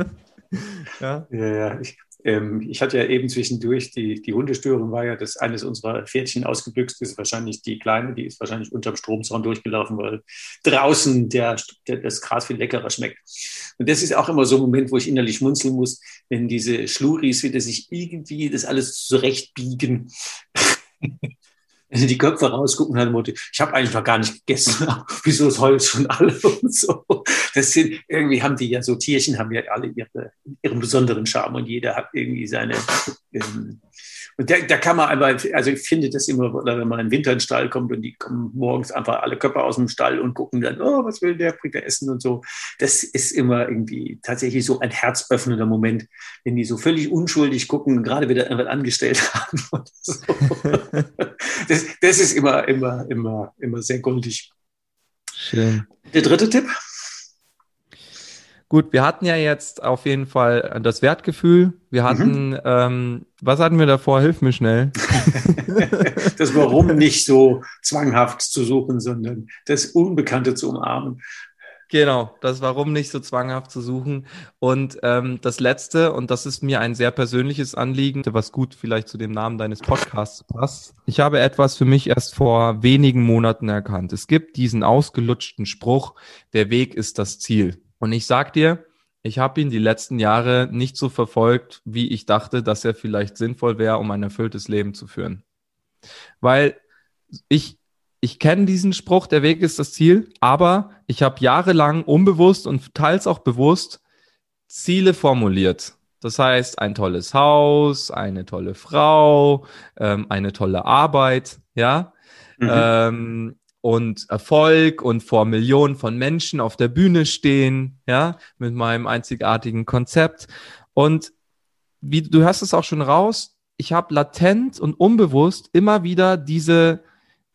ja, ja, ja. Ich, ähm, ich hatte ja eben zwischendurch, die, die Hundestörung war ja, dass eines unserer Pferdchen ausgebüxt ist, wahrscheinlich die Kleine, die ist wahrscheinlich unterm Stromzaun durchgelaufen, weil draußen der, der, das Gras viel leckerer schmeckt. Und das ist auch immer so ein Moment, wo ich innerlich schmunzeln muss, wenn diese Schluris wieder sich irgendwie das alles zurechtbiegen. wenn sie die Köpfe rausgucken, dann Motto, ich habe eigentlich noch gar nicht gegessen. Wieso ist heute schon alle und so? Das sind, irgendwie haben die ja so Tierchen, haben ja alle ihre, ihren besonderen Charme und jeder hat irgendwie seine, ähm, und da, da kann man einfach, also ich finde das immer, oder wenn man in den Winter in den Stall kommt und die kommen morgens einfach alle Köpfe aus dem Stall und gucken dann, oh, was will der, bringt er essen und so. Das ist immer irgendwie tatsächlich so ein herzöffnender Moment, wenn die so völlig unschuldig gucken gerade wieder irgendwas angestellt haben. So. Das, das ist immer, immer, immer, immer sehr goldig. Schön. Der dritte Tipp? Gut, wir hatten ja jetzt auf jeden Fall das Wertgefühl. Wir mhm. hatten, mhm. ähm, was hatten wir davor? Hilf mir schnell. das Warum nicht so zwanghaft zu suchen, sondern das Unbekannte zu umarmen. Genau, das Warum nicht so zwanghaft zu suchen. Und ähm, das Letzte, und das ist mir ein sehr persönliches Anliegen, was gut vielleicht zu dem Namen deines Podcasts passt. Ich habe etwas für mich erst vor wenigen Monaten erkannt. Es gibt diesen ausgelutschten Spruch, der Weg ist das Ziel. Und ich sag dir, ich habe ihn die letzten Jahre nicht so verfolgt, wie ich dachte, dass er vielleicht sinnvoll wäre, um ein erfülltes Leben zu führen. Weil ich, ich kenne diesen Spruch, der Weg ist das Ziel, aber ich habe jahrelang unbewusst und teils auch bewusst Ziele formuliert. Das heißt, ein tolles Haus, eine tolle Frau, ähm, eine tolle Arbeit, ja. Mhm. Ähm, und Erfolg und vor Millionen von Menschen auf der Bühne stehen, ja, mit meinem einzigartigen Konzept. Und wie du hast es auch schon raus, ich habe latent und unbewusst immer wieder diese,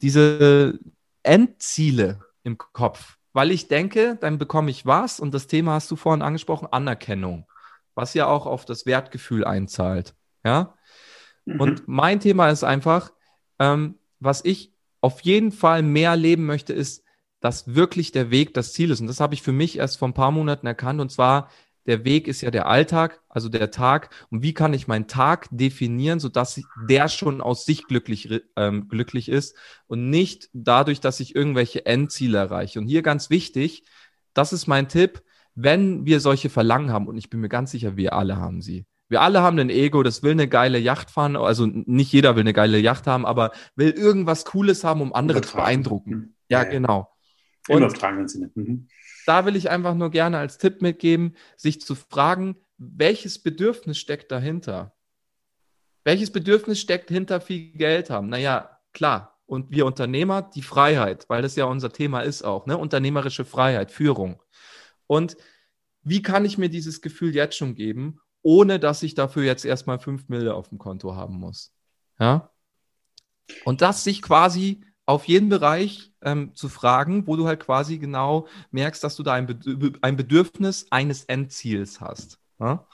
diese Endziele im Kopf, weil ich denke, dann bekomme ich was und das Thema hast du vorhin angesprochen, Anerkennung, was ja auch auf das Wertgefühl einzahlt, ja. Mhm. Und mein Thema ist einfach, ähm, was ich auf jeden Fall mehr leben möchte, ist, dass wirklich der Weg das Ziel ist. Und das habe ich für mich erst vor ein paar Monaten erkannt. Und zwar, der Weg ist ja der Alltag, also der Tag. Und wie kann ich meinen Tag definieren, sodass der schon aus sich glücklich, ähm, glücklich ist und nicht dadurch, dass ich irgendwelche Endziele erreiche. Und hier ganz wichtig, das ist mein Tipp, wenn wir solche Verlangen haben, und ich bin mir ganz sicher, wir alle haben sie, wir alle haben ein Ego, das will eine geile Yacht fahren. Also nicht jeder will eine geile Yacht haben, aber will irgendwas Cooles haben, um andere zu beeindrucken. Mhm. Ja, ja, genau. Und Im Sinne. Mhm. Da will ich einfach nur gerne als Tipp mitgeben, sich zu fragen, welches Bedürfnis steckt dahinter? Welches Bedürfnis steckt hinter viel Geld haben? Naja, klar. Und wir Unternehmer, die Freiheit, weil das ja unser Thema ist auch, ne? Unternehmerische Freiheit, Führung. Und wie kann ich mir dieses Gefühl jetzt schon geben? Ohne dass ich dafür jetzt erstmal 5 Mille auf dem Konto haben muss. Ja? Und das sich quasi auf jeden Bereich ähm, zu fragen, wo du halt quasi genau merkst, dass du da ein, ein Bedürfnis eines Endziels hast. Ja?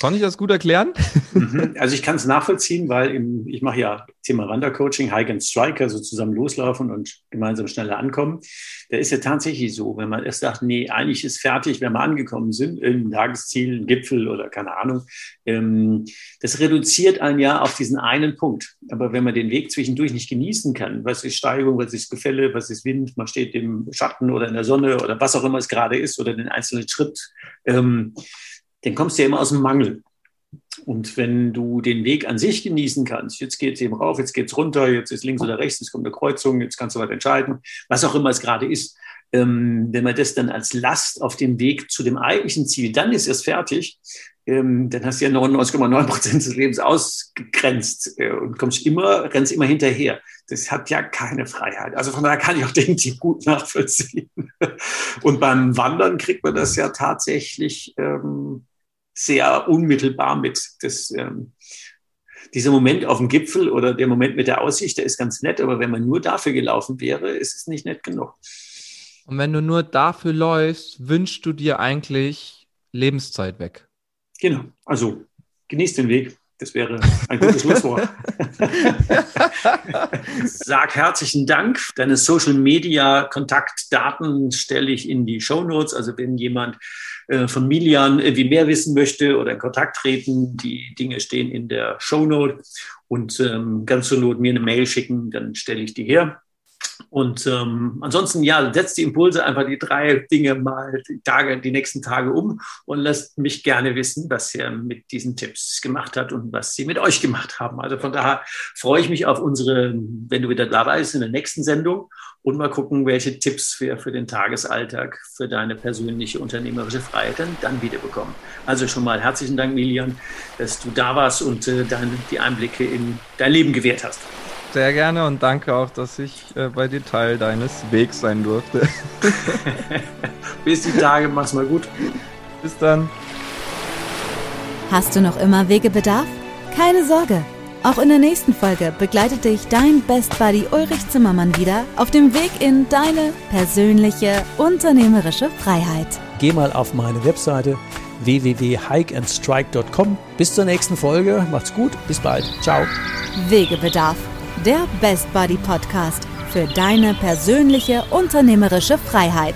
Kann ich das gut erklären? Mhm. Also ich kann es nachvollziehen, weil im, ich mache ja Thema Wandercoaching, Hike and Strike, also zusammen loslaufen und gemeinsam schneller ankommen. Da ist ja tatsächlich so, wenn man erst sagt, nee, eigentlich ist fertig, wenn wir angekommen sind, irgendein Tagesziel, ein Gipfel oder keine Ahnung, ähm, das reduziert einen ja auf diesen einen Punkt. Aber wenn man den Weg zwischendurch nicht genießen kann, was ist Steigung, was ist Gefälle, was ist Wind, man steht im Schatten oder in der Sonne oder was auch immer es gerade ist oder den einzelnen Schritt, ähm, dann kommst du ja immer aus dem Mangel. Und wenn du den Weg an sich genießen kannst, jetzt geht es eben rauf, jetzt geht es runter, jetzt ist links oder rechts, jetzt kommt eine Kreuzung, jetzt kannst du was entscheiden, was auch immer es gerade ist. Ähm, wenn man das dann als Last auf dem Weg zu dem eigentlichen Ziel, dann ist es fertig, ähm, dann hast du ja 99,9 Prozent des Lebens ausgegrenzt äh, und kommst immer, rennst immer hinterher. Das hat ja keine Freiheit. Also von daher kann ich auch den Tipp gut nachvollziehen. Und beim Wandern kriegt man das ja tatsächlich ähm, sehr unmittelbar mit. Das, ähm, dieser Moment auf dem Gipfel oder der Moment mit der Aussicht, der ist ganz nett, aber wenn man nur dafür gelaufen wäre, ist es nicht nett genug. Und wenn du nur dafür läufst, wünschst du dir eigentlich Lebenszeit weg. Genau. Also genieß den Weg. Das wäre ein gutes Schlusswort. Sag herzlichen Dank. Deine Social Media Kontaktdaten stelle ich in die Show Notes. Also wenn jemand äh, von Milian wie mehr wissen möchte oder in Kontakt treten, die Dinge stehen in der Show Note und ähm, ganz zur Not mir eine Mail schicken, dann stelle ich die her. Und ähm, ansonsten, ja, setzt die Impulse einfach die drei Dinge mal die Tage, die nächsten Tage um und lasst mich gerne wissen, was ihr mit diesen Tipps gemacht habt und was sie mit euch gemacht haben. Also von daher freue ich mich auf unsere, wenn du wieder dabei bist in der nächsten Sendung und mal gucken, welche Tipps wir für den Tagesalltag, für deine persönliche unternehmerische Freiheit dann, dann wieder bekommen. Also schon mal herzlichen Dank, Milian, dass du da warst und äh, dein, die Einblicke in dein Leben gewährt hast. Sehr gerne und danke auch, dass ich äh, bei dir Teil deines Wegs sein durfte. Bis die Tage, mach's mal gut. Bis dann. Hast du noch immer Wegebedarf? Keine Sorge. Auch in der nächsten Folge begleitet dich dein Best Buddy Ulrich Zimmermann wieder auf dem Weg in deine persönliche unternehmerische Freiheit. Geh mal auf meine Webseite www.hikeandstrike.com. Bis zur nächsten Folge. Macht's gut. Bis bald. Ciao. Wegebedarf der Best Buddy Podcast für deine persönliche unternehmerische Freiheit.